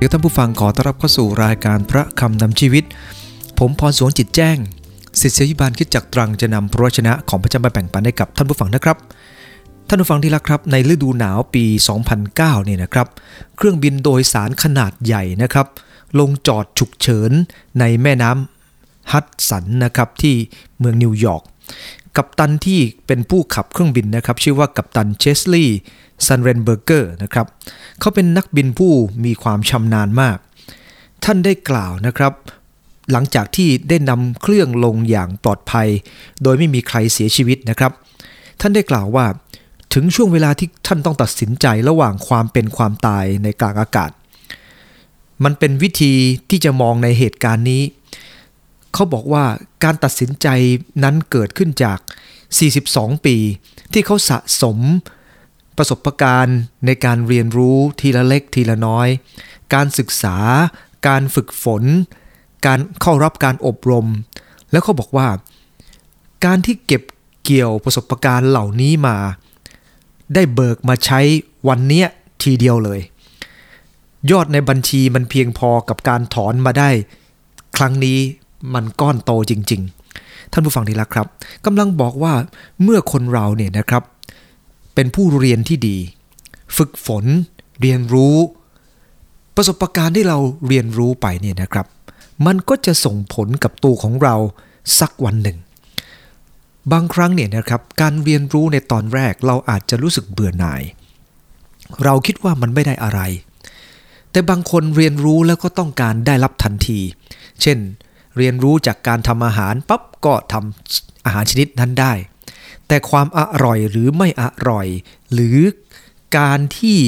เดี๋ยวท่านผู้ฟังขอต้อนรับเข้าสู่รายการพระคำนำชีวิต ผมพรสวงจิตแจ้งศิษยิบาลคิดจักตรังจะนำพระวชนะของพระเจ้ามาแบ่งปันให้กับท่านผู้ฟังนะครับ ท่านผู้ฟังที่รักครับในฤดูหนาวปี 2009เนี่ยนะครับ เครื่องบินโดยสารขนาดใหญ่นะครับ ลงจอดฉุกเฉินในแม่น้ำฮัดสันนะครับที่เมืองนิวยอร์ก กัปตันที่เป็นผู้ขับเครื่องบินนะครับ ชื่อว่ากัปตันเชสลีย์ซัลเลนเบอร์เกอร์นะครับเขาเป็นนักบินผู้มีความชำนาญมาก ท่านได้กล่าวนะครับ หลังจากที่ได้นำเครื่องลงอย่างปลอดภัย โดยไม่มีใครเสียชีวิตนะครับ ท่านได้กล่าวว่า ถึงช่วงเวลาที่ท่านต้องตัดสินใจระหว่างความเป็นความตายในกลางอากาศ มันเป็นวิธีที่จะมองในเหตุการณ์นี้ เขาบอกว่าการตัดสินใจนั้นเกิดขึ้นจาก 42 ปี ที่เขาสะสมประสบการณ์ในการเรียนรู้ทีละเล็กทีละน้อย การศึกษา การฝึกฝน การเข้ารับการอบรม แล้วเขาบอกว่า การที่เก็บเกี่ยวประสบการณ์เหล่านี้มา ได้เบิกมาใช้วันเนี้ยทีเดียวเลย ยอดในบัญชีมันเพียงพอกับการถอนมาได้ ครั้งนี้ มันก้อนโตจริง ๆ ท่านผู้ฟังที่รักครับกำลังบอกว่าเมื่อคนเราเนี่ยนะครับ เป็นผู้เรียนที่ดี ฝึกฝน เรียนรู้ ประสบการณ์ที่เราเรียนรู้ไปเนี่ยนะครับ มันก็จะส่งผลกับตัวของเราสักวันหนึ่ง บางครั้งเนี่ยนะครับการเรียนรู้ในตอนแรกเราอาจจะรู้สึกเบื่อหน่าย เราคิดว่ามันไม่ได้อะไรแต่บางคนเรียนรู้แล้วก็ต้องการได้รับทันที เช่น เรียนรู้จากการทำอาหารปั๊บก็ทำอาหารชนิดนั้นได้ แต่ความอร่อยหรือไม่อร่อย หรือการที่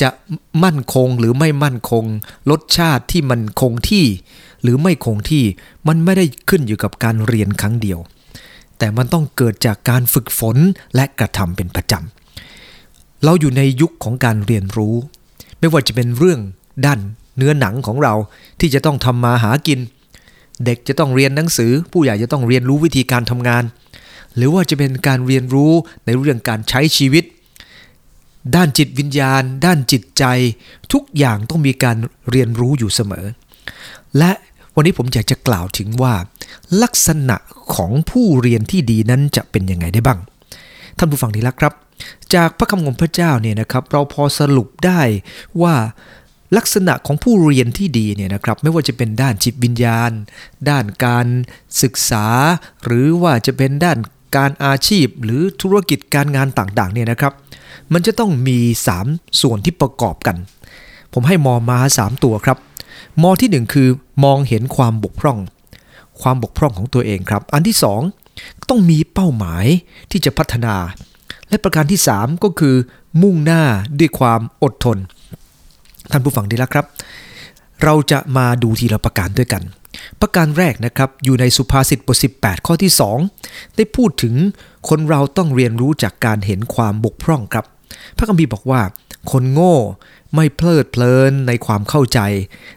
จะมั่นคงหรือไม่มั่นคง รสชาติที่มันคงที่ หรือไม่คงที่มันไม่ได้ขึ้นอยู่กับการเรียนครั้งเดียว แต่มันต้องเกิดจากการฝึกฝนและกระทำเป็นประจำเราอยู่ในยุคของการเรียนรู้ ไม่ว่าจะเป็นเรื่องด้านเนื้อหนังของเราที่จะต้องทำมาหากิน เด็กจะต้องเรียนหนังสือ ผู้ใหญ่จะต้องเรียนรู้วิธีการทำงาน หรือว่าจะเป็นการเรียนรู้ในเรื่องการใช้ชีวิต ด้านจิตวิญญาณ ด้านจิตใจ ทุกอย่างต้องมีการเรียนรู้อยู่เสมอ และวันนี้ผมอยากจะกล่าวถึงว่า ลักษณะของผู้เรียนที่ดีนั้นจะเป็นยังไงได้บ้าง ท่านผู้ฟังที่รักครับ จากพระคำของพระเจ้าเนี่ยนะครับ เราพอสรุปได้ว่า ลักษณะของผู้เรียนที่ดีเนี่ยนะครับไม่ว่าจะเป็นด้านจิตวิญญาณ ด้านการศึกษา หรือว่าจะเป็นด้านการอาชีพ หรือธุรกิจการงานต่างๆเนี่ยนะครับมันจะต้องมี 3 ส่วนที่ประกอบกัน ผมให้มอมา 3 ตัวครับ มอที่ 1 คือมองเห็นความบกพร่อง ความบกพร่องของตัวเองครับ อันที่ 2 ต้องมีเป้าหมายที่จะพัฒนา และประการที่ 3 ก็คือมุ่งหน้าด้วยความอดทน ท่านผู้ฟังดีแล้วครับ เราจะมาดูทีละประการด้วยกัน ประการแรกนะครับอยู่ในสุภาษิตบท18 ข้อที่ 2 ได้พูดถึงคนเราต้องเรียนรู้จากการเห็นความบกพร่องครับ พระคัมภีร์บอกว่า คนโง่ไม่เพลิดเพลินในความเข้าใจ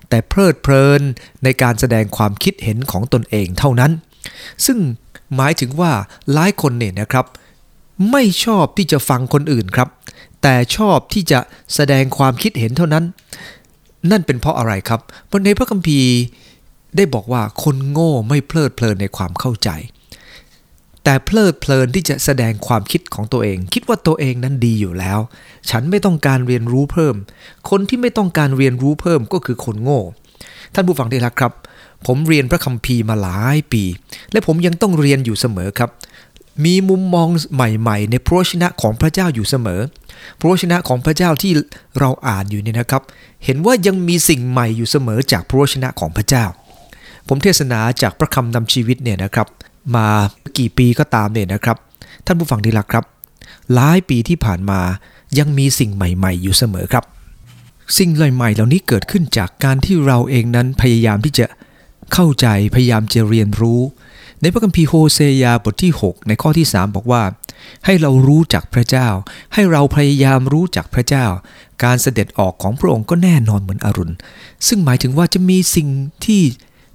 แต่เพลิดเพลินในการแสดงความคิดเห็นของตนเองเท่านั้น ซึ่งหมายถึงว่าหลายคนเนี่ยนะครับ ไม่ชอบที่จะฟังคนอื่นครับ แต่ชอบที่จะแสดงความคิดเห็นเท่านั้น นั่นเป็นเพราะอะไรครับเพราะในพระคัมภีร์ได้บอกว่าคนโง่ไม่เพลิดเพลินในความเข้าใจ แต่เพลิดเพลินที่จะแสดงความคิดของตัวเอง คิดว่าตัวเองนั้นดีอยู่แล้ว ฉันไม่ต้องการเรียนรู้เพิ่ม คนที่ไม่ต้องการเรียนรู้เพิ่มก็คือคนโง่ ท่านผู้ฟังที่รักครับ ผมเรียนพระคัมภีร์มาหลายปี และผมยังต้องเรียนอยู่เสมอครับ มีมุมมองใหม่ๆ ในพระชนะของพระเจ้าอยู่เสมอ พระชนะของพระเจ้าที่เราอ่านอยู่เนี่ยนะครับ เห็นว่ายังมีสิ่งใหม่อยู่เสมอจากพระชนะของพระเจ้า ผมเทศนาจากพระคำนำชีวิตเนี่ยนะครับ มากี่ปีก็ตามเนี่ยนะครับ ท่านผู้ฟังที่รักครับ หลายปีที่ผ่านมายังมีสิ่งใหม่ ๆ อยู่เสมอครับ สิ่งใหม่ๆเหล่านี้เกิดขึ้นจากการที่เราเองนั้นพยายามที่จะเข้าใจพยายามจะเรียนรู้ ในพระคัมภีร์โฮเซยาบทที่ 6 ในข้อที่ 3 บอกว่า ให้เรารู้จักพระเจ้า ให้เราพยายามรู้จักพระเจ้า การเสด็จออกของพระองค์ก็แน่นอนเหมือนอรุณ ซึ่งหมายถึงว่าจะมีสิ่งที่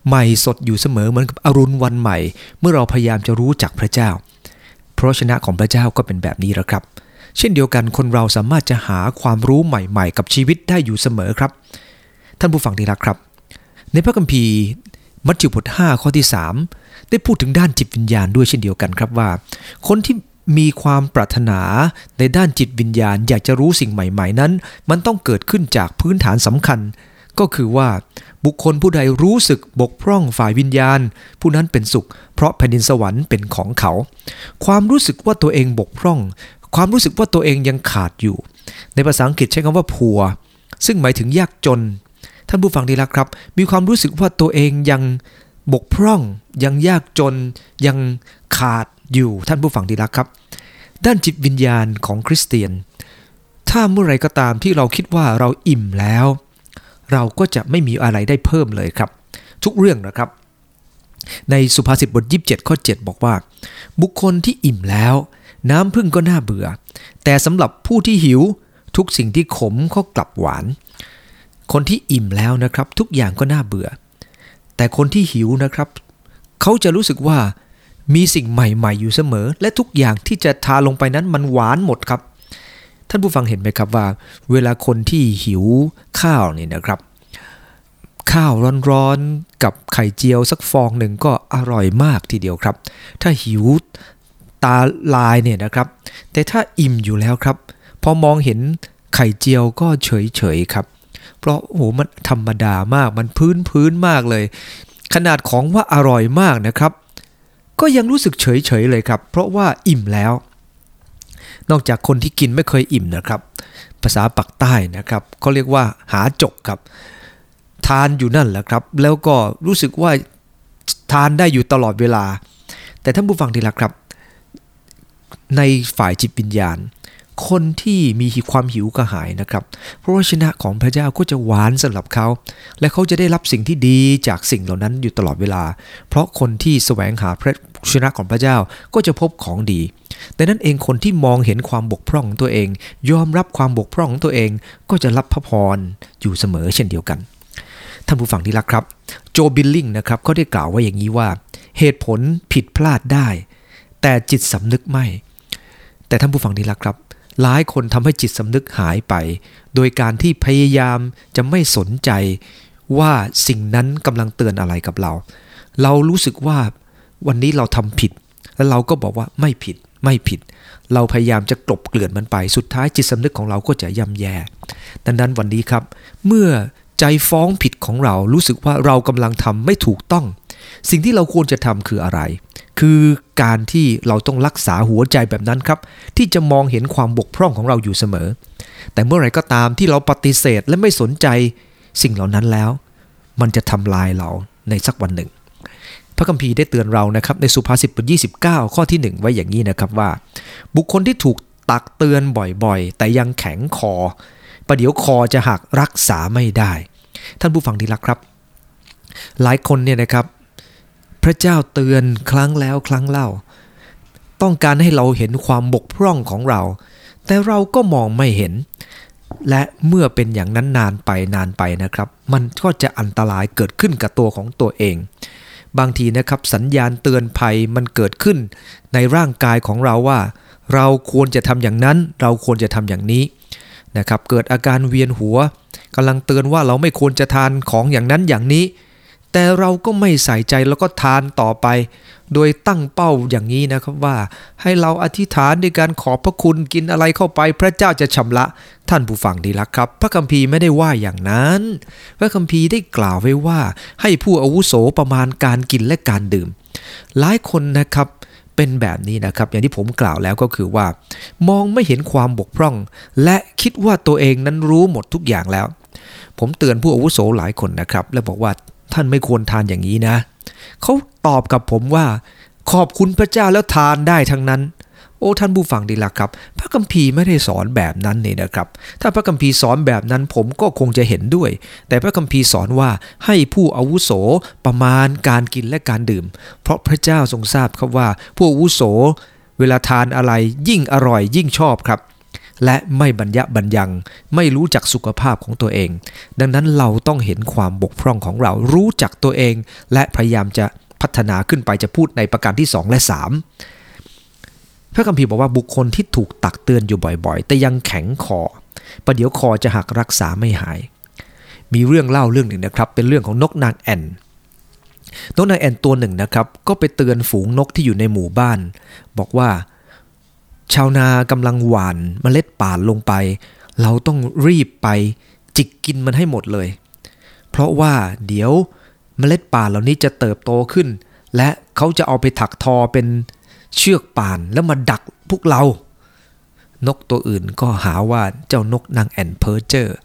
ใหม่สดอยู่เสมอเหมือนกับอรุณวันใหม่ เมื่อเราพยายามจะรู้จักพระเจ้าเพราะชนะของพระเจ้าก็เป็นแบบนี้แล้วครับ เช่นเดียวกันคนเราสามารถจะหาความรู้ใหม่ ๆ กับชีวิตได้อยู่เสมอครับ ท่านผู้ฟังที่รักครับ ในพระคัมภีร์ มัทธิวบท5ข้อที่ 3 ได้พูดถึงด้านจิตวิญญาณด้วยเช่นเดียวกันครับว่า คนที่มีความปรารถนาในด้านจิตวิญญาณอยากจะรู้สิ่งใหม่ ๆ นั้น มันต้องเกิดขึ้นจากพื้นฐานสำคัญ ก็คือว่าบุคคลผู้ใดรู้สึกบกพร่องฝ่ายวิญญาณ ผู้นั้นเป็นสุข เพราะแผ่นดินสวรรค์เป็นของเขา ความรู้สึกว่าตัวเองบกพร่อง ความรู้สึกว่าตัวเองยังขาดอยู่ ในภาษาอังกฤษใช้คำว่า poor ซึ่งหมายถึงยากจน ท่านผู้ฟังดีละครับ มีความรู้สึกว่าตัวเองยังบกพร่องยังยากจนยังขาดอยู่ท่านผู้ฟังดีละครับ ด้านจิตวิญญาณของคริสเตียน ถ้าเมื่อไรก็ตามที่เราคิดว่าเราอิ่มแล้ว เราก็จะไม่มีอะไรได้เพิ่มเลยครับ ทุกเรื่องนะครับ ในสุภาษิตบท 27 ข้อ 7 บอกว่า บุคคลที่อิ่มแล้ว น้ำพึ่งก็น่าเบื่อ แต่สำหรับผู้ที่หิวทุกสิ่งที่ขมก็กลับหวาน คนที่อิ่มแล้วนะครับ ทุกอย่างก็น่าเบื่อ แต่คนที่หิวนะครับ เขาจะรู้สึกว่ามีสิ่งใหม่ๆ อยู่เสมอ และทุกอย่างที่จะทาลงไปนั้นมันหวานหมดครับ ท่านผู้ฟังเห็นไหมครับว่า เวลาคนที่หิวข้าวนี่นะครับ ข้าวร้อนๆกับไข่เจียวสักฟองหนึ่งก็อร่อยมากทีเดียวครับ ถ้าหิวตาลายเนี่ยนะครับ แต่ถ้าอิ่มอยู่แล้วครับ พอมองเห็นไข่เจียวก็เฉยๆครับ เพราะโอ้โหมันธรรมดามากมันพื้นพื้นมากเลย ขนาดของว่าอร่อยมากนะครับ ก็ยังรู้สึกเฉยๆเลยครับ เพราะว่าอิ่มแล้ว นอกจากคนที่กินไม่เคยอิ่มนะครับ ภาษาปักใต้นะครับเขาเรียกว่าหาจกครับ ทานอยู่นั่นแหละครับ แล้วก็รู้สึกว่าทานได้อยู่ตลอดเวลา แต่ท่านผู้ฟังทีละครับ ในฝ่ายจิตวิญญาณ คนที่มีความหิวกระหายนะครับ พระวชนะของพระเจ้าก็จะหวานสำหรับเขา และเขาจะได้รับสิ่งที่ดีจากสิ่งเหล่านั้นอยู่ตลอดเวลา เพราะคนที่แสวงหาพระชนะของพระเจ้าก็จะพบของดี แต่นั้นเองคนที่มองเห็นความบกพร่องของตัวเอง ยอมรับความบกพร่องของตัวเอง ก็จะรับพระพรอยู่เสมอเช่นเดียวกันท่านผู้ฟังที่รักครับ โจบิลลิงนะครับเขาได้กล่าวไว้อย่างนี้ว่า เหตุผลผิดพลาดได้ แต่จิตสำนึกไม่ แต่ท่านผู้ฟังที่รักครับ หลายคนทำให้จิตสำนึกหายไป โดยการที่พยายามจะไม่สนใจว่าสิ่งนั้นกำลังเตือนอะไรกับเรา เรารู้สึกว่าวันนี้เราทำผิด แล้วเราก็บอกว่าไม่ผิดไม่ผิด เราพยายามจะกลบเกลื่อนมันไป สุดท้ายจิตสำนึกของเราก็จะย่ำแย่ ดังนั้นวันนี้ครับ เมื่อใจฟ้องผิดของเรารู้สึกว่าเรากำลังทำไม่ถูกต้อง สิ่งที่เราควรจะทำคืออะไร คือการที่เราต้องรักษาหัวใจแบบนั้นครับ ที่จะมองเห็นความบกพร่องของเราอยู่เสมอ แต่เมื่อไรก็ตามที่เราปฏิเสธและไม่สนใจสิ่งเหล่านั้นแล้ว มันจะทำลายเราในสักวันหนึ่ง พระคัมภีร์ได้เตือนเรานะครับในสุภาษิตบทที่29 ข้อที่ 1 ไว้อย่างนี้นะครับว่า บุคคลที่ถูกตักเตือนบ่อยๆ แต่ยังแข็งคอประเดี๋ยวคอจะหักรักษาไม่ได้ ท่านผู้ฟังที่รักครับ หลายคนเนี่ยนะครับ พระเจ้าเตือนครั้งแล้วครั้งเล่า ต้องการให้เราเห็นความบกพร่องของเรา แต่เราก็มองไม่เห็น และเมื่อเป็นอย่างนั้นนานไปนานไปนะครับ มันก็จะอันตรายเกิดขึ้นกับตัวของตัวเอง บางทีนะครับสัญญาณเตือนภัยมันเกิดขึ้น ในร่างกายของเราว่า เราควรจะทำอย่างนั้น เราควรจะทำอย่างนี้นะครับ เกิดอาการเวียนหัวกำลังเตือนว่าเราไม่ควรจะทานของอย่างนั้นอย่างนี้ แต่เราก็ไม่ใส่ใจแล้วก็ทานต่อไป โดยตั้งเป้าอย่างนี้นะครับว่า ให้เราอธิษฐานด้วยการขอบพระคุณกินอะไรเข้าไป พระเจ้าจะชำระ ท่านผู้ฟังดีละครับ พระคัมภีร์ไม่ได้ว่าอย่างนั้น พระคัมภีร์ได้กล่าวไว้ว่า ให้ผู้อาวุโสประมาณการกินและการดื่ม หลายคนนะครับเป็นแบบนี้นะครับ อย่างที่ผมกล่าวแล้วก็คือว่า มองไม่เห็นความบกพร่อง และคิดว่าตัวเองนั้นรู้หมดทุกอย่างแล้ว ผมเตือนผู้อาวุโสหลายคนนะครับ และบอกว่า ท่านไม่ควรทานอย่างนี้นะ เขาตอบกับผมว่า ขอบคุณพระเจ้าแล้วทานได้ทั้งนั้น โอ้ท่านผู้ฟังดีละครับ พระคัมภีร์ไม่ได้สอนแบบนั้นนี่นะครับ ถ้าพระคัมภีร์สอนแบบนั้นผมก็คงจะเห็นด้วย แต่พระคัมภีร์สอนว่าให้ผู้อาวุโสประมาณการกินและการดื่ม เพราะพระเจ้าทรงทราบครับว่า ผู้อาวุโสเวลาทานอะไรยิ่งอร่อยยิ่งชอบครับ และไม่บรรยะบรรยังไม่รู้จักสุขภาพของตัวเอง ดังนั้นเราต้องเห็นความบกพร่องของเรารู้จักตัวเอง และพยายามจะพัฒนาขึ้นไปจะพูดในประการที่ 2 และ 3 พระคัมภีร์บอกว่าบุคคลที่ถูกตักเตือนอยู่บ่อยๆ แต่ยังแข็งคอประเดี๋ยวคอจะหักรักษาไม่หาย มีเรื่องเล่าเรื่องหนึ่งนะครับ เป็นเรื่องของนกนางแอ่นนกนางแอ่นตัวหนึ่งนะครับ ก็ไปเตือนฝูงนกที่อยู่ในหมู่บ้าน บอกว่า ชาวนากำลังหว่านเมล็ดป่านลงไป เราต้องรีบไปจิกกินมันให้หมดเลย เพราะว่าเดี๋ยวเมล็ดป่านเหล่านี้จะเติบโตขึ้น และเขาจะเอาไปถักทอเป็นเชือกป่านแล้วมาดักพวกเรา นกตัวอื่นก็หาว่าเจ้านกนางแอนเพอร์เจอร์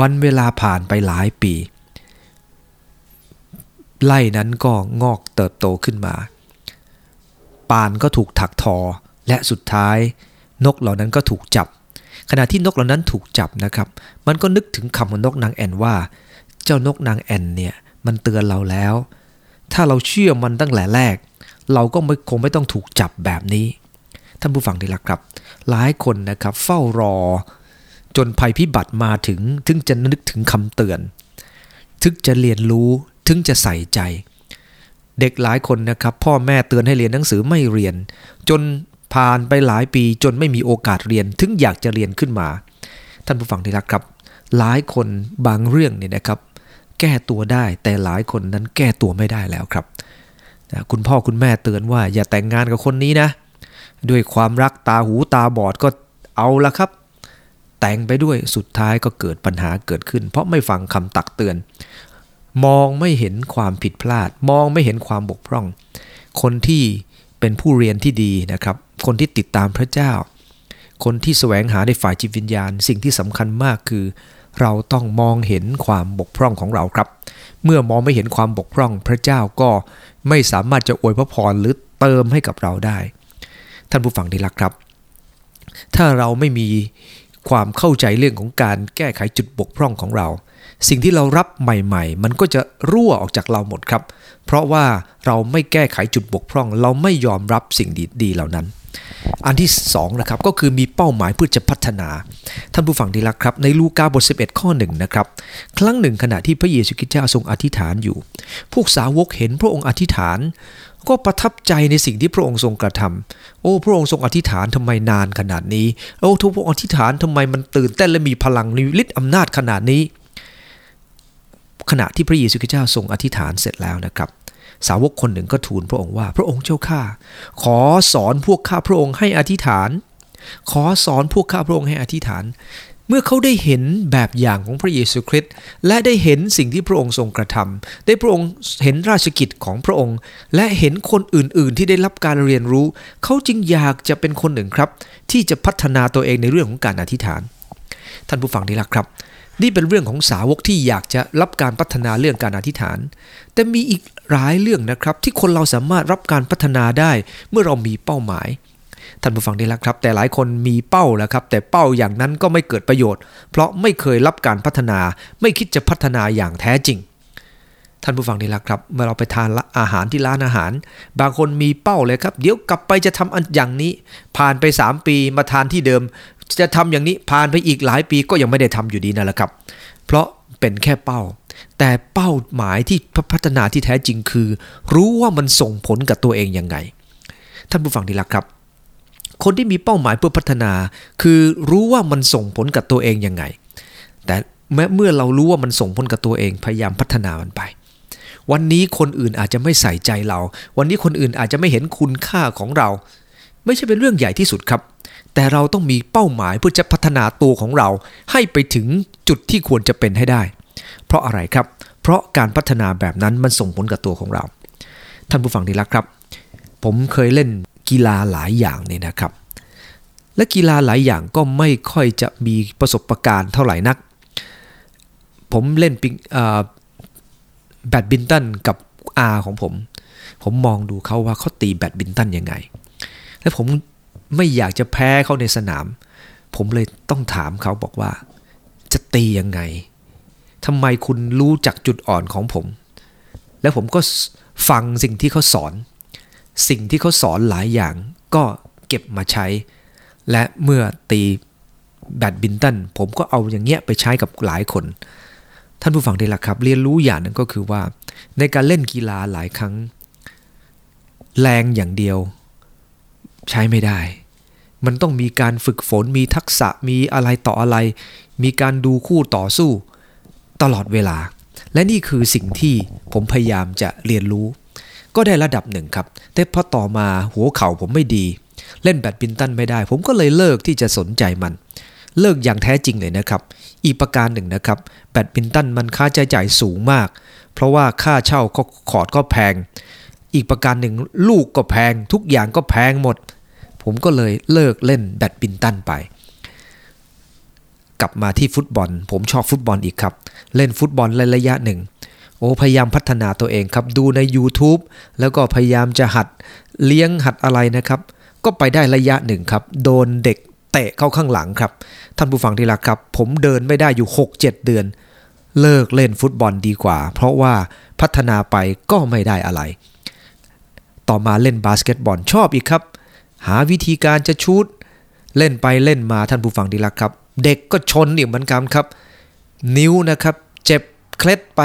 วันเวลาผ่านไปหลายปี ไร่นั้นก็งอกเติบโตขึ้นมา ป่านก็ถูกถักทอ และสุดท้ายนกเหล่านั้นก็ถูกจับ ขณะที่นกเหล่านั้นถูกจับนะครับ มันก็นึกถึงคำของนกนางแอ่นว่า เจ้านกนางแอ่นเนี่ยมันเตือนเราแล้ว ถ้าเราเชื่อมันตั้งแต่แรก เราก็ไม่คงไม่ต้องถูกจับแบบนี้ ท่านผู้ฟังที่รักครับ หลายคนนะครับเฝ้ารอ จนภัยพิบัติมาถึงถึงจะนึกถึงคำเตือน ถึงจะเรียนรู้ถึงจะใส่ใจเด็กหลายคนนะครับพ่อแม่เตือนให้เรียนหนังสือไม่เรียน จน ผ่านไปหลายปีจนไม่มีโอกาสเรียนถึงอยากจะเรียนขึ้นมา ท่านผู้ฟังที่รักครับ หลายคนบางเรื่องเนี่ยนะครับ แก้ตัวได้แต่หลายคนนั้นแก้ตัวไม่ได้แล้วครับคุณพ่อคุณแม่เตือนว่าอย่าแต่งงานกับคนนี้นะ ด้วยความรักตาหูตาบอดก็เอาละครับ แต่งไปด้วยสุดท้ายก็เกิดปัญหาเกิดขึ้น เพราะไม่ฟังคำตักเตือน มองไม่เห็นความผิดพลาด มองไม่เห็นความบกพร่อง คนที่เป็นผู้เรียนที่ดีนะครับ คนที่ติดตามพระเจ้า คนที่แสวงหาในฝ่ายจิตวิญญาณ สิ่งที่สำคัญมากคือ เราต้องมองเห็นความบกพร่องของเราครับ เมื่อมองไม่เห็นความบกพร่องพระเจ้าก็ไม่สามารถจะอวยพระพรหรือเติมให้กับเราได้ ท่านผู้ฟังที่รักครับ ถ้าเราไม่มีความเข้าใจเรื่องของการแก้ไขจุดบกพร่องของเรา สิ่งที่เรารับใหม่ๆ มันก็จะรั่วออกจากเราหมดครับ เพราะว่าเราไม่แก้ไขจุดบกพร่อง เราไม่ยอมรับสิ่งดีๆเหล่านั้น อันที่2นะครับก็คือมีเป้าหมายเพื่อจะพัฒนา ท่านผู้ฟังที่รักครับ ในลูกาบท 11 ข้อหนึ่งนะครับครั้งหนึ่งขณะที่พระเยซูคริสต์เจ้าทรงอธิษฐานอยู่ พวกสาวกเห็นพระองค์อธิษฐาน ก็ประทับใจในสิ่งที่พระองค์ทรงกระทำโอ้พระองค์ทรงอธิษฐานทำไมนานขนาดนี้โอ้ทุกพระองค์อธิษฐานทำไมมันตื่นเต้นและมีพลังมีฤทธิ์อำนาจขนาดนี้ ขณะที่พระเยซูคริสต์เจ้าทรงอธิษฐานเสร็จแล้วนะครับ สาวกคนหนึ่งก็ทูลพระองค์ว่า พระองค์เจ้าข้าขอสอนพวกข้าพระองค์ให้อธิษฐาน ขอสอนพวกข้าพระองค์ให้อธิษฐาน เมื่อเขาได้เห็นแบบอย่างของพระเยซูคริสต์และได้เห็นสิ่งที่พระองค์ทรงกระทำได้พระองค์เห็นราชกิจของพระองค์ และเห็นคนอื่น ๆ ที่ได้รับการเรียนรู้ เขาจึงอยากจะเป็นคนหนึ่งครับ ที่จะพัฒนาตัวเองในเรื่องของการอธิษฐาน ท่านผู้ฟังที่รักครับ นี่เป็นเรื่องของสาวกที่อยากจะรับการพัฒนาเรื่องการอธิษฐาน แต่มีอีกหลายเรื่องนะครับ ที่คนเราสามารถรับการพัฒนาได้เมื่อเรามีเป้าหมายท่านผู้ฟังได้แล้วครับ แต่หลายคนมีเป้าแล้วครับ แต่เป้าอย่างนั้นก็ไม่เกิดประโยชน์ เพราะไม่เคยรับการพัฒนา ไม่คิดจะพัฒนาอย่างแท้จริง ท่านผู้ฟังได้แล้วครับ เมื่อเราไปทานอาหารที่ร้านอาหาร บางคนมีเป้าเลยครับ เดี๋ยวกลับไปจะทำอันอย่างนี้ ผ่านไป 3 ปีมาทานที่เดิม จะทำอย่างนี้ผ่านไปอีกหลายปีก็ยังไม่ได้ทำอยู่ดีนั่นแหละครับ เพราะเป็นแค่เป้า แต่เป้าหมายที่พัฒนาที่แท้จริงคือ รู้ว่ามันส่งผลกับตัวเองยังไง ท่านผู้ฟังที่รักครับ คนที่มีเป้าหมายเพื่อพัฒนา คือรู้ว่ามันส่งผลกับตัวเองยังไง แต่แม้เมื่อเรารู้ว่ามันส่งผลกับตัวเองพยายามพัฒนามันไปวันนี้คนอื่นอาจจะไม่ใส่ใจเรา วันนี้คนอื่นอาจจะไม่เห็นคุณค่าของเรา ไม่ใช่เป็นเรื่องใหญ่ที่สุดครับ แต่เราต้องมีเป้าหมายเพื่อจะพัฒนาตัวของเรา ให้ไปถึงจุดที่ควรจะเป็นให้ได้ เพราะอะไรครับ เพราะการพัฒนาแบบนั้นมันส่งผลกับตัวของเรา ท่านผู้ฟังที่รักครับ ผมเคยเล่นกีฬาหลายอย่างเนี่ยนะครับ และกีฬาหลายอย่างก็ไม่ค่อยจะมีประสบการณ์เท่าไหร่นัก ผมเล่นปิงแบดบินตันกับอาของผม ผมมองดูเขาว่าเขาตีแบดบินตันยังไง และผม ไม่อยากจะแพ้เขาในสนาม ผมเลยต้องถามเขาบอกว่า จะตียังไงทำไมคุณรู้จักจุดอ่อนของผม แล้วผมก็ฟังสิ่งที่เขาสอน สิ่งที่เขาสอนหลายอย่าง ก็เก็บมาใช้ และเมื่อตีแบดบินตันผมก็เอาอย่างเงี้ยไปใช้กับหลายคน ท่านผู้ฟังได้ละครับ เรียนรู้อย่างนึงก็คือว่า ในการเล่นกีฬาหลายครั้ง แรงอย่างเดียว ใช้ไม่ได้ มันต้องมีการฝึกฝนมีทักษะมีอะไรต่ออะไร มีการดูคู่ต่อสู้ ตลอดเวลา และนี่คือสิ่งที่ผมพยายามจะเรียนรู้ ก็ได้ระดับหนึ่งครับ แต่พอต่อมาหัวเข่าผมไม่ดี เล่นแบดมินตันไม่ได้ ผมก็เลยเลิกที่จะสนใจมัน เลิกอย่างแท้จริงเลยนะครับ อีกประการหนึ่งนะครับ แบดมินตันมันค่าใช้จ่ายสูงมาก เพราะว่าค่าเช่าก็คอร์ดก็แพง อีกประการหนึ่งลูกก็แพง ทุกอย่างก็แพงหมด ผมก็เลยเลิกเล่นแบดมินตันไป กลับมาที่ฟุตบอล ผมชอบฟุตบอลอีกครับ เล่นฟุตบอลระยะหนึ่ง โอ้พยายามพัฒนาตัวเองครับ ดูใน YouTube แล้วก็พยายามจะหัดเลี้ยงหัดอะไรนะครับ ก็ไปได้ระยะหนึ่งครับ โดนเด็กเตะเข้าข้างหลังครับ ท่านผู้ฟังที่รักครับ ผมเดินไม่ได้อยู่ 6-7 เดือน เลิกเล่นฟุตบอลดีกว่า เพราะว่าพัฒนาไปก็ไม่ได้อะไร ต่อมาเล่นบาสเกตบอลชอบอีกครับ หาวิธีการจะ shoot เล่นไปเล่นมาท่านผู้ฟังที่รักครับ เด็กก็ชนอีกเหมือนกันครับ นิ้วนะครับ เจ็บเคล็ดไป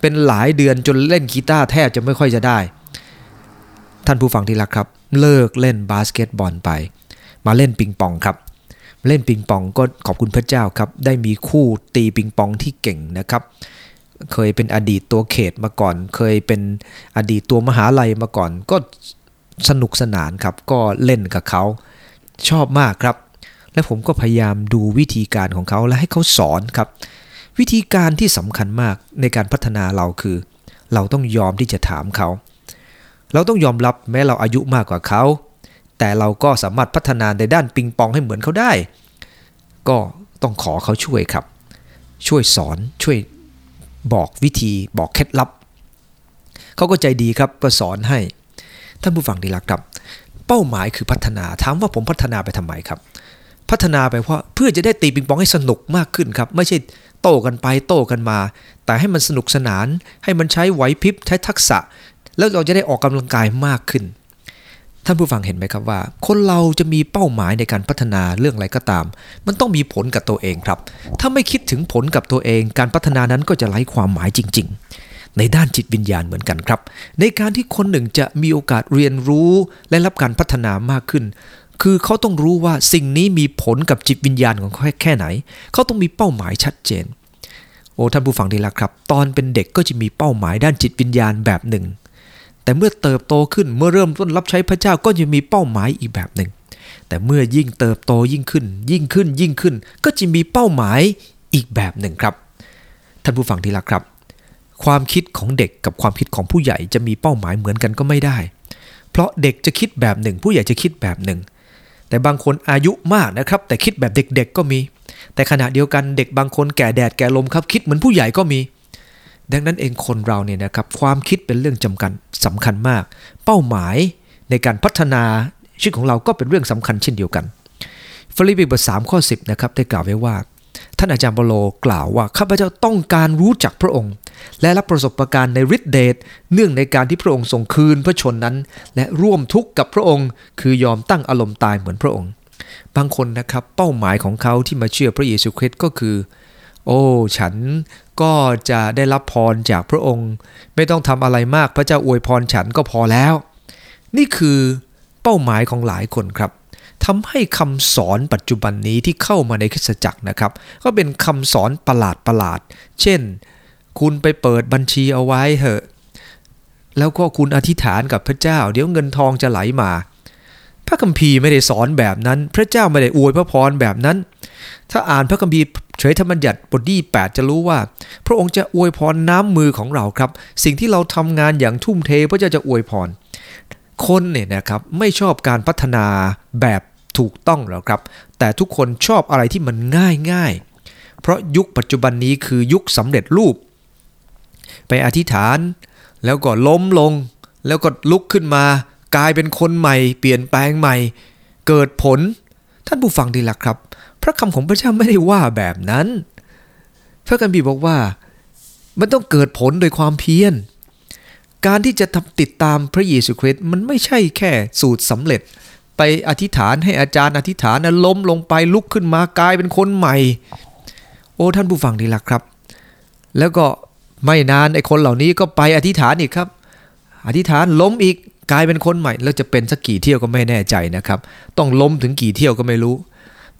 เป็นหลายเดือนจนเล่นกีตาร์แทบจะไม่ค่อยจะได้ ท่านผู้ฟังที่รักครับ เลิกเล่นบาสเกตบอลไป มาเล่นปิงปองครับ เล่นปิงปองก็ขอบคุณพระเจ้าครับ ได้มีคู่ตีปิงปองที่เก่งนะครับ เคยเป็นอดีตตัวเขตมาก่อน เคยเป็นอดีตตัวมหาลัยมาก่อน ก็ สนุกสนานครับก็เล่นกับเขาชอบมากครับ และผมก็พยายามดูวิธีการของเขาและให้เขาสอนครับ วิธีการที่สำคัญมากในการพัฒนาเราคือ เราต้องยอมที่จะถามเขา เราต้องยอมรับแม้เราอายุมากกว่าเขา แต่เราก็สามารถพัฒนาในด้านปิงปองให้เหมือนเขาได้ ก็ต้องขอเขาช่วยครับ ช่วยสอนช่วยบอกวิธีบอกเคล็ดลับ เขาก็ใจดีครับก็สอนให้ ท่านผู้ฟังดีละครับ เป้าหมายคือพัฒนา ถามว่าผมพัฒนาไปทำไมครับ พัฒนาไปเพราะเพื่อจะได้ตีปิงปองให้สนุกมากขึ้นครับ ไม่ใช่โต้กันไปโต้กันมา แต่ให้มันสนุกสนาน ให้มันใช้ไหวพริบใช้ทักษะ แล้วเราจะได้ออกกำลังกายมากขึ้นท่านผู้ฟังเห็นไหมครับว่า คนเราจะมีเป้าหมายในการพัฒนาเรื่องอะไรก็ตาม มันต้องมีผลกับตัวเองครับ ถ้าไม่คิดถึงผลกับตัวเอง การพัฒนานั้นก็จะไร้ความหมายจริง ๆ ในด้านจิตวิญญาณเหมือนกันครับ ในการที่คนหนึ่งจะมีโอกาสเรียนรู้และรับการพัฒนามากขึ้น คือเขาต้องรู้ว่าสิ่งนี้มีผลกับจิตวิญญาณของเขาแค่ไหน เขาต้องมีเป้าหมายชัดเจน โอ้ท่านผู้ฟังดีละครับ ตอนเป็นเด็กก็จะมีเป้าหมายด้านจิตวิญญาณแบบหนึ่ง แต่เมื่อเติบโตขึ้นเมื่อเริ่มต้นรับใช้พระเจ้าก็จะมีเป้าหมายอีกแบบหนึ่ง แต่เมื่อยิ่งเติบโตยิ่งขึ้น ยิ่งขึ้นยิ่งขึ้น ก็จะมีเป้าหมายอีกแบบหนึ่งครับ ท่านผู้ฟังที่รักครับ ความคิดของเด็กกับความคิดของผู้ใหญ่จะมีเป้าหมายเหมือนกันก็ไม่ได้ เพราะเด็กจะคิดแบบหนึ่ง ผู้ใหญ่จะคิดแบบหนึ่ง แต่บางคนอายุมากนะครับ แต่คิดแบบเด็กๆก็มี แต่ขณะเดียวกันเด็กบางคนแก่แดดแก่ลมครับ คิดเหมือนผู้ใหญ่ก็มี ดังนั้นเองคนเราเนี่ยนะครับความคิดเป็นเรื่องจำกัดสำคัญมาก เป้าหมายในการพัฒนาชีวิตของเราก็เป็นเรื่องสำคัญเช่นเดียวกันฟิลิปปีบทสามข้อ10นะครับได้กล่าวไว้ว่า ท่านอาจารย์เปาโลกล่าวว่าข้าพเจ้าต้องการรู้จักพระองค์ และรับประสบการณ์ในฤทธิเดชเนื่องในการที่พระองค์ทรงคืนพระชนม์นั้น และร่วมทุกข์กับพระองค์ คือยอมตั้งอารมณ์ตายเหมือนพระองค์ บางคนนะครับเป้าหมายของเขาที่มาเชื่อพระเยซูคริสต์ก็คือ โอ้ฉันก็จะได้รับพรจากพระองค์ ไม่ต้องทำอะไรมากพระเจ้าอวยพรฉันก็พอแล้ว นี่คือเป้าหมายของหลายคนครับ ทำให้คำสอนปัจจุบันนี้ที่เข้ามาในคริสตจักรนะครับ ก็เป็นคำสอนประหลาดประหลาด เช่น คุณไปเปิดบัญชีเอาไว้เถอะ แล้วก็คุณอธิษฐานกับพระเจ้า เดี๋ยวเงินทองจะไหลมา พระคัมภีร์ไม่ได้สอนแบบนั้น พระเจ้าไม่ได้อวยพระพรแบบนั้น ถ้าอ่านพระคัมภีร์เฉยธรรมบัญญัติบทที่8จะรู้ว่า พระองค์จะอวยพรน้ำมือของเราครับ สิ่งที่เราทำงานอย่างทุ่มเทพระเจ้าจะอวยพรคนเนี่ยนะครับไม่ชอบการพัฒนาแบบ ถูกต้องหรอกครับ แต่ทุกคนชอบอะไรที่มันง่ายง่ายเพราะยุคปัจจุบันนี้คือยุคสำเร็จรูป ไปอธิษฐาน แล้วก็ล้มลง แล้วก็ลุกขึ้นมา กลายเป็นคนใหม่ เปลี่ยนแปลงใหม่ เกิดผล ท่านผู้ฟังดีละครับ พระคำของพระเจ้าไม่ได้ว่าแบบนั้น พระคัมภีร์บอกว่า มันต้องเกิดผลโดยความเพียรการที่จะทำติดตามพระเยซูคริสต์มันไม่ใช่แค่สูตรสำเร็จ ไปอธิษฐานให้อาจารย์อธิษฐานนะล้มลงไปลุกขึ้นมากลายเป็นคนใหม่ โอ้ท่านผู้ฟังดีละครับ แล้วก็ไม่นานไอ้คนเหล่านี้ก็ไปอธิษฐานอีกครับ อธิษฐานล้มอีกกลายเป็นคนใหม่ แล้วจะเป็นสักกี่เที่ยวก็ไม่แน่ใจนะครับ ต้องล้มถึงกี่เที่ยวก็ไม่รู้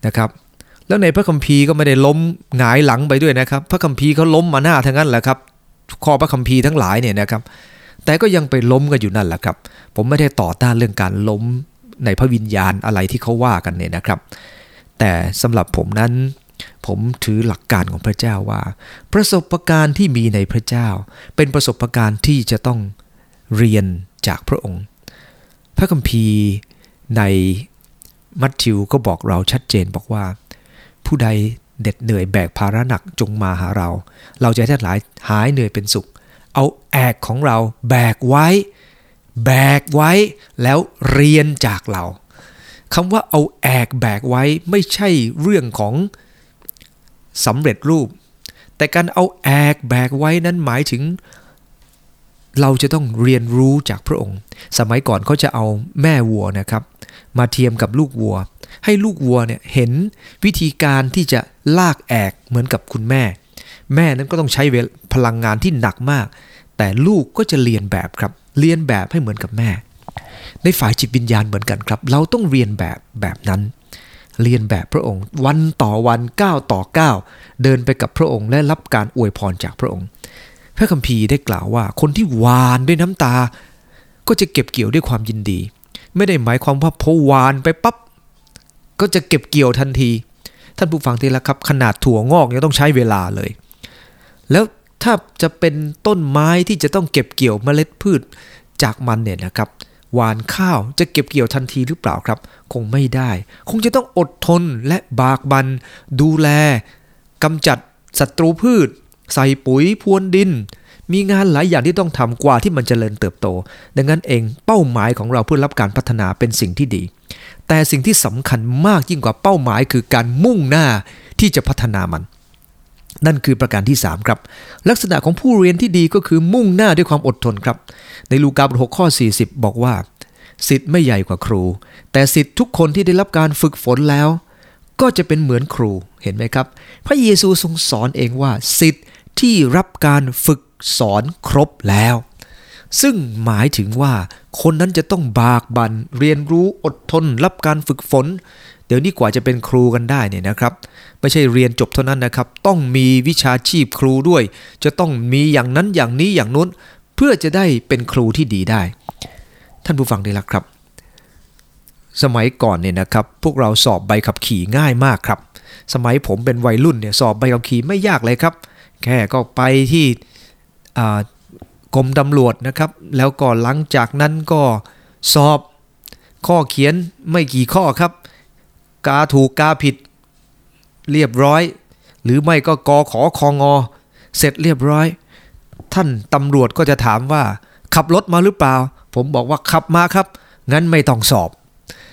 นะครับ แล้วในพระคัมภีร์ก็ไม่ได้ล้มหงายหลังไปด้วยนะครับ พระคัมภีร์เขาล้มมาหน้าทั้งนั้นแหละครับข้อพระคัมภีร์ทั้งหลายเนี่ยนะครับ แต่ก็ยังไปล้มกันอยู่นั่นแหละครับ ผมไม่ได้ต่อต้านเรื่องการล้ม ในพระวิญญาณอะไรที่เขาว่ากันเนี่ยนะครับ แต่สำหรับผมนั้น ผมถือหลักการของพระเจ้าว่า ประสบการณ์ที่มีในพระเจ้า เป็นประสบการณ์ที่จะต้องเรียนจากพระองค์ พระคัมภีร์ในมัทธิวก็บอกเราชัดเจนบอกว่า ผู้ใดเด็ดเหนื่อยแบกภาระหนักจงมาหาเรา เราจะได้หลายหายเหนื่อยเป็นสุข เอาแอกของเราแบกไว้ แบกไว้แล้วเรียนจากเราคำว่าเอาแอกแบกไว้ไม่ใช่เรื่องของสำเร็จรูป แต่การเอาแอกแบกไว้นั้นหมายถึง เราจะต้องเรียนรู้จากพระองค์ สมัยก่อนเขาจะเอาแม่วัวนะครับ มาเทียมกับลูกวัว ให้ลูกวัวเนี่ยเห็นวิธีการที่จะลากแอกเหมือนกับคุณแม่ แม่นั้นก็ต้องใช้เวลพลังงานที่หนักมาก แต่ลูกก็จะเรียนแบบครับ เรียนแบบให้เหมือนกับแม่ ในฝ่ายจิตวิญญาณเหมือนกันครับ เราต้องเรียนแบบแบบนั้น เรียนแบบพระองค์ วันต่อวันก้าวต่อก้าวเดินไปกับพระองค์และรับการอวยพรจากพระองค์ พระคัมภีร์ได้กล่าวว่า คนที่หวานด้วยน้ำตา ก็จะเก็บเกี่ยวด้วยความยินดี ไม่ได้หมายความว่าพอหวานไปปับ๊บก็จะเก็บเกี่ยวทันที ท่านผู้ฟังที่ละครับ ขนาดถั่วงอกยังต้องใช้เวลาเลย แล้ว ถ้าจะเป็นต้นไม้ที่จะต้องเก็บเกี่ยวเมล็ดพืชจากมันเนี่ยนะครับหวานข้าวจะเก็บเกี่ยวทันทีหรือเปล่าครับ คงไม่ได้ คงจะต้องอดทนและบากบัน ดูแลกำจัดศัตรูพืช ใส่ปุ๋ยพรวนดิน มีงานหลายอย่างที่ต้องทำกว่าที่มันจเจริญเติบโต ดังนั้นเองเป้าหมายของเราเพื่อรับการพัฒนาเป็นสิ่งที่ดี แต่สิ่งที่สำคัญมากยิ่งกว่าเป้าหมายคือการมุ่งหน้าที่จะพัฒนามัน นั่นคือประการที่ 3 ครับ ลักษณะของผู้เรียนที่ดีก็คือมุ่งหน้าด้วยความอดทนครับ ในลูกาบท6ข้อ 40 บอกว่า สิทธิ์ไม่ใหญ่กว่าครู แต่สิทธิ์ทุกคนที่ได้รับการฝึกฝนแล้ว ก็จะเป็นเหมือนครูเห็นไหมครับ พระเยซูทรงสอนเองว่า สิทธิ์ที่รับการฝึกสอนครบแล้ว ซึ่งหมายถึงว่าคนนั้นจะต้องบากบันเรียนรู้อดทน รับการฝึกฝน เดี๋ยวนี้กว่าจะเป็นครูกันได้เนี่ยนะครับ ไม่ใช่เรียนจบเท่านั้นนะครับ ต้องมีวิชาชีพครูด้วย จะต้องมีอย่างนั้นอย่างนี้อย่างนู้น เพื่อจะได้เป็นครูที่ดีได้ ท่านผู้ฟังได้ละครับ สมัยก่อนเนี่ยนะครับ พวกเราสอบใบขับขี่ง่ายมากครับ สมัยผมเป็นวัยรุ่นเนี่ยสอบใบขับขี่ไม่ยากเลยครับ แค่ก็ไปที่กรมตำรวจนะครับ แล้วก็หลังจากนั้นก็สอบข้อเขียนไม่กี่ข้อครับ กาถูกกาผิด เรียบร้อย หรือไม่ก็กอขอคองอ เสร็จเรียบร้อย ท่านตำรวจก็จะถามว่า ขับรถมาหรือเปล่า ผมบอกว่าขับมาครับ งั้นไม่ต้องสอบ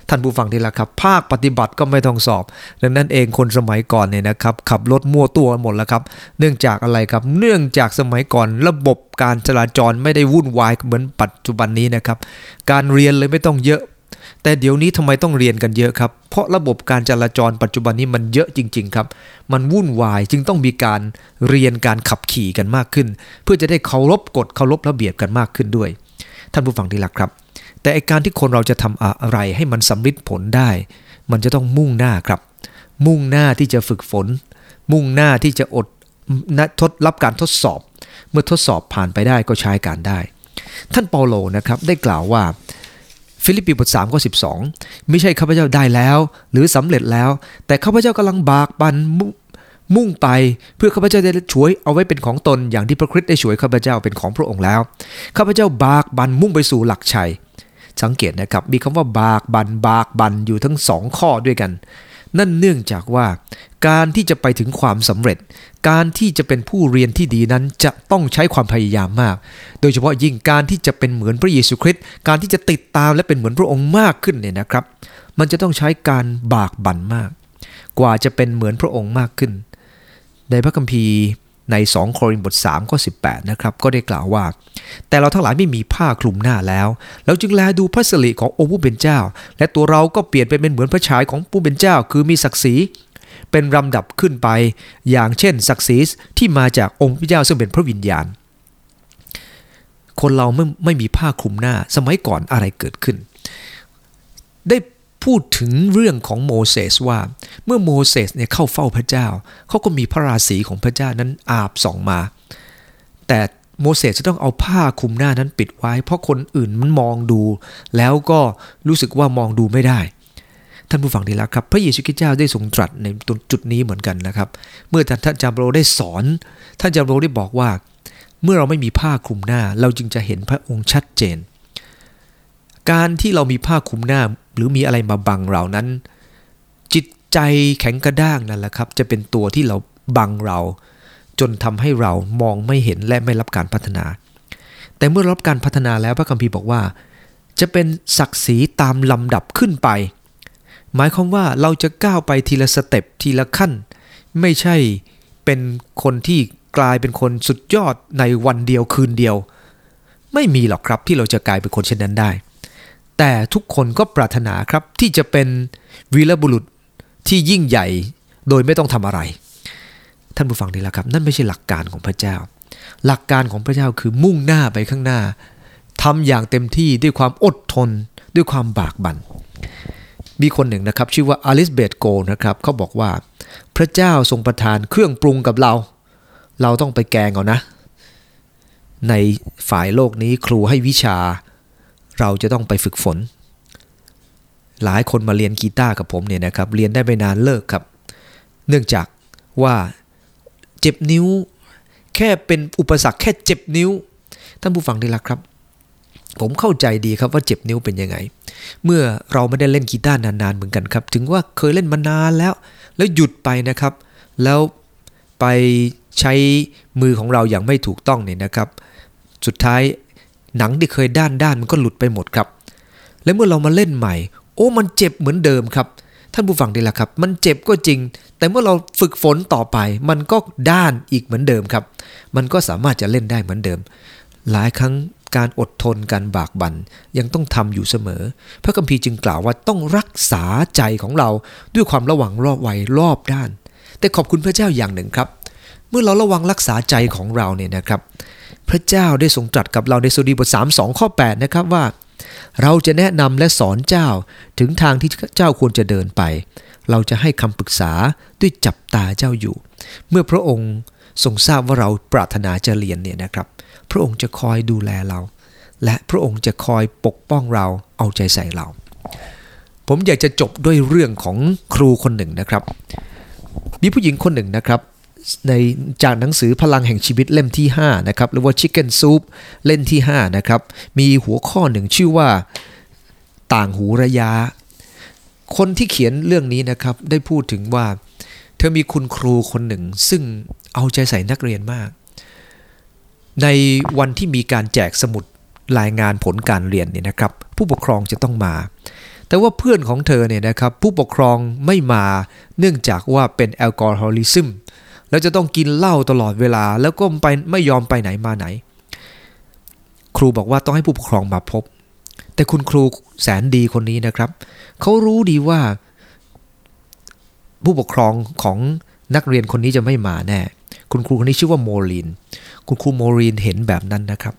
ท่านผู้ฟังทีละครับ ภาคปฏิบัติก็ไม่ต้องสอบ ดังนั้นเองคนสมัยก่อนเนี่ยนะครับ ขับรถมั่วตัวหมดแล้วครับ เนื่องจากอะไรครับ เนื่องจากสมัยก่อนระบบการจราจรไม่ได้วุ่นวายเหมือนปัจจุบันนี้นะครับ การเรียนเลยไม่ต้องเยอะ แต่เดี๋ยวนี้ทำไมต้องเรียนกันเยอะครับ เพราะระบบการจราจรปัจจุบันนี้มันเยอะจริง ๆ ครับ มันวุ่นวายจึงต้องมีการเรียนการขับขี่กันมากขึ้น เพื่อจะได้เคารพกฎเคารพระเบียบกันมากขึ้นด้วย ท่านผู้ฟังที่รักครับ แต่ไอการที่คนเราจะทำอะไรให้มันสำเร็จผลได้ มันจะต้องมุ่งหน้าครับ มุ่งหน้าที่จะฝึกฝน มุ่งหน้าที่จะอดนะทดรับการทดสอบ เมื่อทดสอบผ่านไปได้ก็ใช้การได้ ท่านเปาโลนะครับได้กล่าวว่า ฟิลิปปีบท3ข้อ12 ไม่ใช่ข้าพเจ้าได้แล้ว หรือสำเร็จแล้ว แต่ข้าพเจ้ากำลังบากบันมุ่งไปเพื่อข้าพเจ้าจะได้ช่วยเอาไว้เป็นของตนอย่างที่พระคริสต์ได้ช่วยข้าพเจ้าเป็นของพระองค์แล้วข้าพเจ้าบากบันมุ่งไปสู่หลักชัย สังเกตนะครับ มีคำว่าบากบันบากบันอยู่ทั้งสองข้อด้วยกัน นั่นเนื่องจากว่า การที่จะไปถึงความสำเร็จ การที่จะเป็นผู้เรียนที่ดีนั้นจะต้องใช้ความพยายามมาก โดยเฉพาะยิ่งการที่จะเป็นเหมือนพระเยซูคริสต์การที่จะติดตามและเป็นเหมือนพระองค์มากขึ้นเนี่ยนะครับ มันจะต้องใช้การบากบั่นมาก กว่าจะเป็นเหมือนพระองค์มากขึ้น ในพระคัมภีร์ ใน 2 โครินธ์บท3ข้อ18 นะครับ ก็ได้กล่าวว่า แต่เราทั้งหลายไม่มีผ้าคลุมหน้าแล้ว เราจึงแลดูพระสิริขององค์ผู้เป็นเจ้า และตัวเราก็เปลี่ยนไปเป็นเหมือนพระฉายของผู้เป็นเจ้า คือมีศักดิ์ศรีเป็นลำดับขึ้นไป อย่างเช่นศักดิ์ศรีที่มาจากองค์พระเจ้าซึ่งเป็นพระวิญญาณ คนเราไม่ไม่มีผ้าคลุมหน้าสมัยก่อนอะไรเกิดขึ้น ได้ พูดถึงเรื่องของโมเสสว่า เมื่อโมเสสเนี่ยเข้าเฝ้าพระเจ้า เขาก็มีพระราศีของพระเจ้านั้นอาบส่องมา แต่โมเสสจะต้องเอาผ้าคลุมหน้านั้นปิดไว้ เพราะคนอื่นมันมองดู แล้วก็รู้สึกว่ามองดูไม่ได้ ท่านผู้ฟังดีแล้วครับ พระเยซูคริสต์เจ้าได้ทรงตรัสในจุดนี้เหมือนกันนะครับ เมื่อท่านจามโรได้สอน ท่านจามโรได้บอกว่า เมื่อเราไม่มีผ้าคลุมหน้า เราจึงจะเห็นพระองค์ชัดเจน การที่เรามีผ้าคลุมหน้าหรือมีอะไรมาบังเรานั้น จิตใจแข็งกระด้างนั่นแหละครับ จะเป็นตัวที่เราบังเรา จนทำให้เรามองไม่เห็นและไม่รับการพัฒนา แต่เมื่อรับการพัฒนาแล้วพระคัมภีร์บอกว่า จะเป็นศักดิ์ศรีตามลำดับขึ้นไป หมายความว่าเราจะก้าวไปทีละสเต็ปทีละขั้น ไม่ใช่เป็นคนที่กลายเป็นคนสุดยอดในวันเดียวคืนเดียว ไม่มีหรอกครับที่เราจะกลายเป็นคนเช่นนั้นได้ แต่ทุกคนก็ปรารถนาครับที่จะเป็นวีรบุรุษที่ยิ่งใหญ่โดยไม่ต้องทำอะไร ท่านผู้ฟังดีแล้วครับ นั่นไม่ใช่หลักการของพระเจ้า หลักการของพระเจ้าคือมุ่งหน้าไปข้างหน้าทำอย่างเต็มที่ด้วยความอดทน ด้วยความบากบั่นมีคนหนึ่งนะครับ ชื่อว่าอลิสเบตโกนะครับเขาบอกว่า พระเจ้าทรงประทานเครื่องปรุงกับเรา เราต้องไปแกงเอานะ ในฝ่ายโลกนี้ครูให้วิชา เราจะต้องไปฝึกฝน หลายคนมาเรียนกีตาร์กับผมเนี่ยนะครับ เรียนได้ไม่นานเลิกครับ เนื่องจากว่าเจ็บนิ้ว แค่เป็นอุปสรรคแค่เจ็บนิ้ว ท่านผู้ฟังดีละครับ ผมเข้าใจดีครับว่าเจ็บนิ้วเป็นยังไง เมื่อเราไม่ได้เล่นกีตาร์นานๆเหมือนกันครับ ถึงว่าเคยเล่นมานานแล้ว แล้วหยุดไปนะครับ แล้วไปใช้มือของเราอย่างไม่ถูกต้องเนี่ยนะครับ สุดท้าย หนังที่เคยด้านด้านมันก็หลุดไปหมดครับ และเมื่อเรามาเล่นใหม่ โอ้มันเจ็บเหมือนเดิมครับ ท่านผู้ฟังดีละครับ มันเจ็บก็จริง แต่เมื่อเราฝึกฝนต่อไป มันก็ด้านอีกเหมือนเดิมครับ มันก็สามารถจะเล่นได้เหมือนเดิม หลายครั้งการอดทนการบากบัน่นยังต้องทำอยู่เสมอ พระคัมภีร์จึงกล่าวว่าต้องรักษาใจของเราด้วยความระวังรอบไวรอบด้าน แต่ขอบคุณพระเจ้าอย่างหนึ่งครับ เมื่อเราระวังรักษาใจของเราเนี่ยนะครับ พระเจ้าได้ทรงตรัสกับเราในสุดีบท3 2 ข้อ 8 นะครับว่า เราจะแนะนำและสอนเจ้าถึงทางที่เจ้าควรจะเดินไป เราจะให้คำปรึกษาด้วยจับตาเจ้าอยู่ เมื่อพระองค์ทรงทราบว่าเราปรารถนาจะเรียนเนี่ยนะครับ พระองค์จะคอยดูแลเรา และพระองค์จะคอยปกป้องเราเอาใจใส่เรา ผมอยากจะจบด้วยเรื่องของครูคนหนึ่งนะครับ มีผู้หญิงคนหนึ่งนะครับ ในจากหนังสือพลังแห่งชีวิตเล่มที่ 5 นะครับ หรือว่า Chicken Soup เล่มที่ 5 นะครับ มีหัวข้อหนึ่งชื่อว่าต่างหูระยะ คนที่เขียนเรื่องนี้นะครับ ได้พูดถึงว่า เธอมีคุณครูคนหนึ่ง ซึ่งเอาใจใส่นักเรียนมาก ในวันที่มีการแจกสมุดรายงานผลการเรียนเนี่ยนะครับ ผู้ปกครองจะต้องมา แต่ว่าเพื่อนของเธอเนี่ยนะครับ ผู้ปกครองไม่มาเนื่องจากว่าเป็นแอลกอฮอลิซึม แล้วจะต้องกินเหล้าตลอดเวลา แล้วก็ไปไม่ยอมไปไหนมาไหน ครูบอกว่าต้องให้ผู้ปกครองมาพบ แต่คุณครูแสนดีคนนี้นะครับเขารู้ดีว่า ผู้ปกครองของนักเรียนคนนี้จะไม่มาแน่ คุณครูคนนี้ชื่อว่าโมลีนคุณครูโมลีนเห็นแบบนั้นนะครับ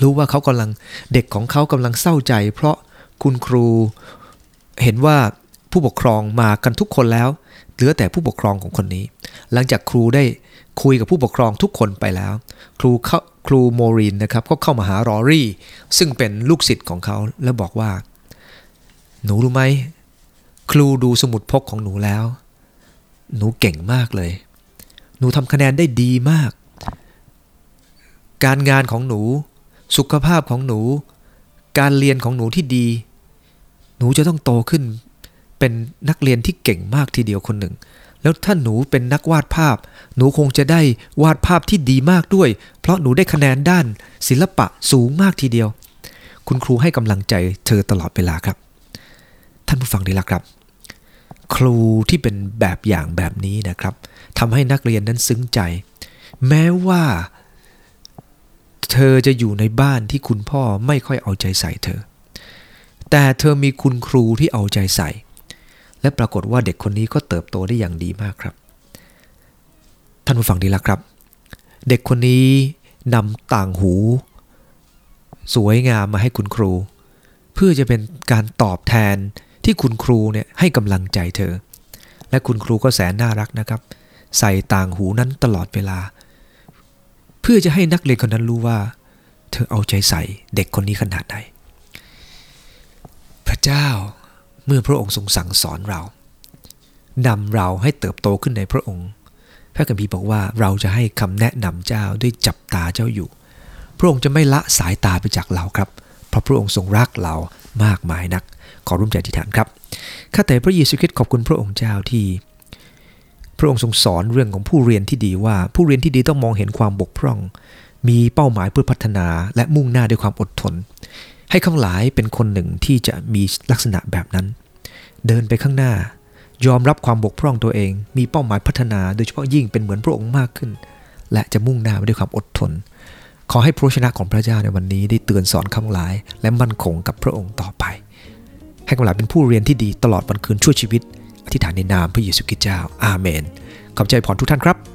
รู้ว่าเขากำลังเด็กของเขากำลังเศร้าใจ เพราะคุณครูเห็นว่าผู้ปกครองมากันทุกคนแล้ว เหลือแต่ผู้ปกครองของคนนี้ หลังจากครูได้คุยกับผู้ปกครองทุกคนไปแล้ว ครูเขาครูโมรินนะครับก็เข้ามาหารอรี่ ซึ่งเป็นลูกศิษย์ของเขาแล้วบอกว่า หนูรู้ไหมครูดูสมุดพกของหนูแล้ว หนูเก่งมากเลย หนูทำคะแนนได้ดีมาก การงานของหนู สุขภาพของหนู การเรียนของหนูที่ดี หนูจะต้องโตขึ้น เป็นนักเรียนที่เก่งมากทีเดียวคนหนึ่ง แล้วถ้าหนูเป็นนักวาดภาพ หนูคงจะได้วาดภาพที่ดีมากด้วย เพราะหนูได้คะแนนด้าน ศิลปะสูงมากทีเดียว คุณครูให้กำลังใจเธอตลอดเวลาครับ ท่านผู้ฟังดีละครับ ครูที่เป็นแบบอย่างแบบนี้นะครับทำให้นักเรียนนั้นซึ้งใจ แม้ว่าเธอจะอยู่ในบ้านที่คุณพ่อไม่ค่อยเอาใจใส่เธอ แต่เธอมีคุณครูที่เอาใจใส่ และปรากฏว่าเด็กคนนี้ก็เติบโตได้อย่างดีมากครับ ท่านผู้ฟังดีละครับ เด็กคนนี้นำต่างหู สวยงามมาให้คุณครู เพื่อจะเป็นการตอบแทนที่คุณครูเนี่ยให้กำลังใจเธอ และคุณครูก็แสนน่ารักนะครับ ใส่ต่างหูนั้นตลอดเวลา เพื่อจะให้นักเรียนคนนั้นรู้ว่า เธอเอาใจใส่เด็กคนนี้ขนาดไหนพระเจ้า เมื่อพระองค์ทรงสั่งสอนเรานำเราให้เติบโตขึ้นในพระองค์ พระคัมภีร์บอกว่าเราจะให้คำแนะนำเจ้าด้วยจับตาเจ้าอยู่ พระองค์จะไม่ละสายตาไปจากเราครับ เพราะพระองค์ทรงรักเรามากมายนัก ขอร่วมใจอธิษฐานครับข้าแต่พระเยซูคริสต์ขอบคุณพระองค์เจ้าที่ พระองค์ทรงสอนเรื่องของผู้เรียนที่ดีว่า ผู้เรียนที่ดีต้องมองเห็นความบกพร่อง มีเป้าหมายเพื่อพัฒนาและมุ่งหน้าด้วยความอดทนให้ข้างหลายเป็นคนหนึ่งที่จะมีลักษณะแบบนั้น เดินไปข้างหน้า ยอมรับความบกพร่องตัวเอง มีเป้าหมายพัฒนาโดยเฉพาะยิ่งเป็นเหมือนพระองค์มากขึ้น และจะมุ่งหน้าไปด้วยความอดทน ขอให้พระชนะของพระเจ้าในวันนี้ได้เตือนสอนข้างหลาย และมั่นคงกับพระองค์ต่อไป ให้ข้างหลายเป็นผู้เรียนที่ดีตลอดวันคืนชั่วชีวิตอธิษฐานในนามพระเยซูคริสต์เจ้าอาเมนขอบใจพรทุกท่านครับ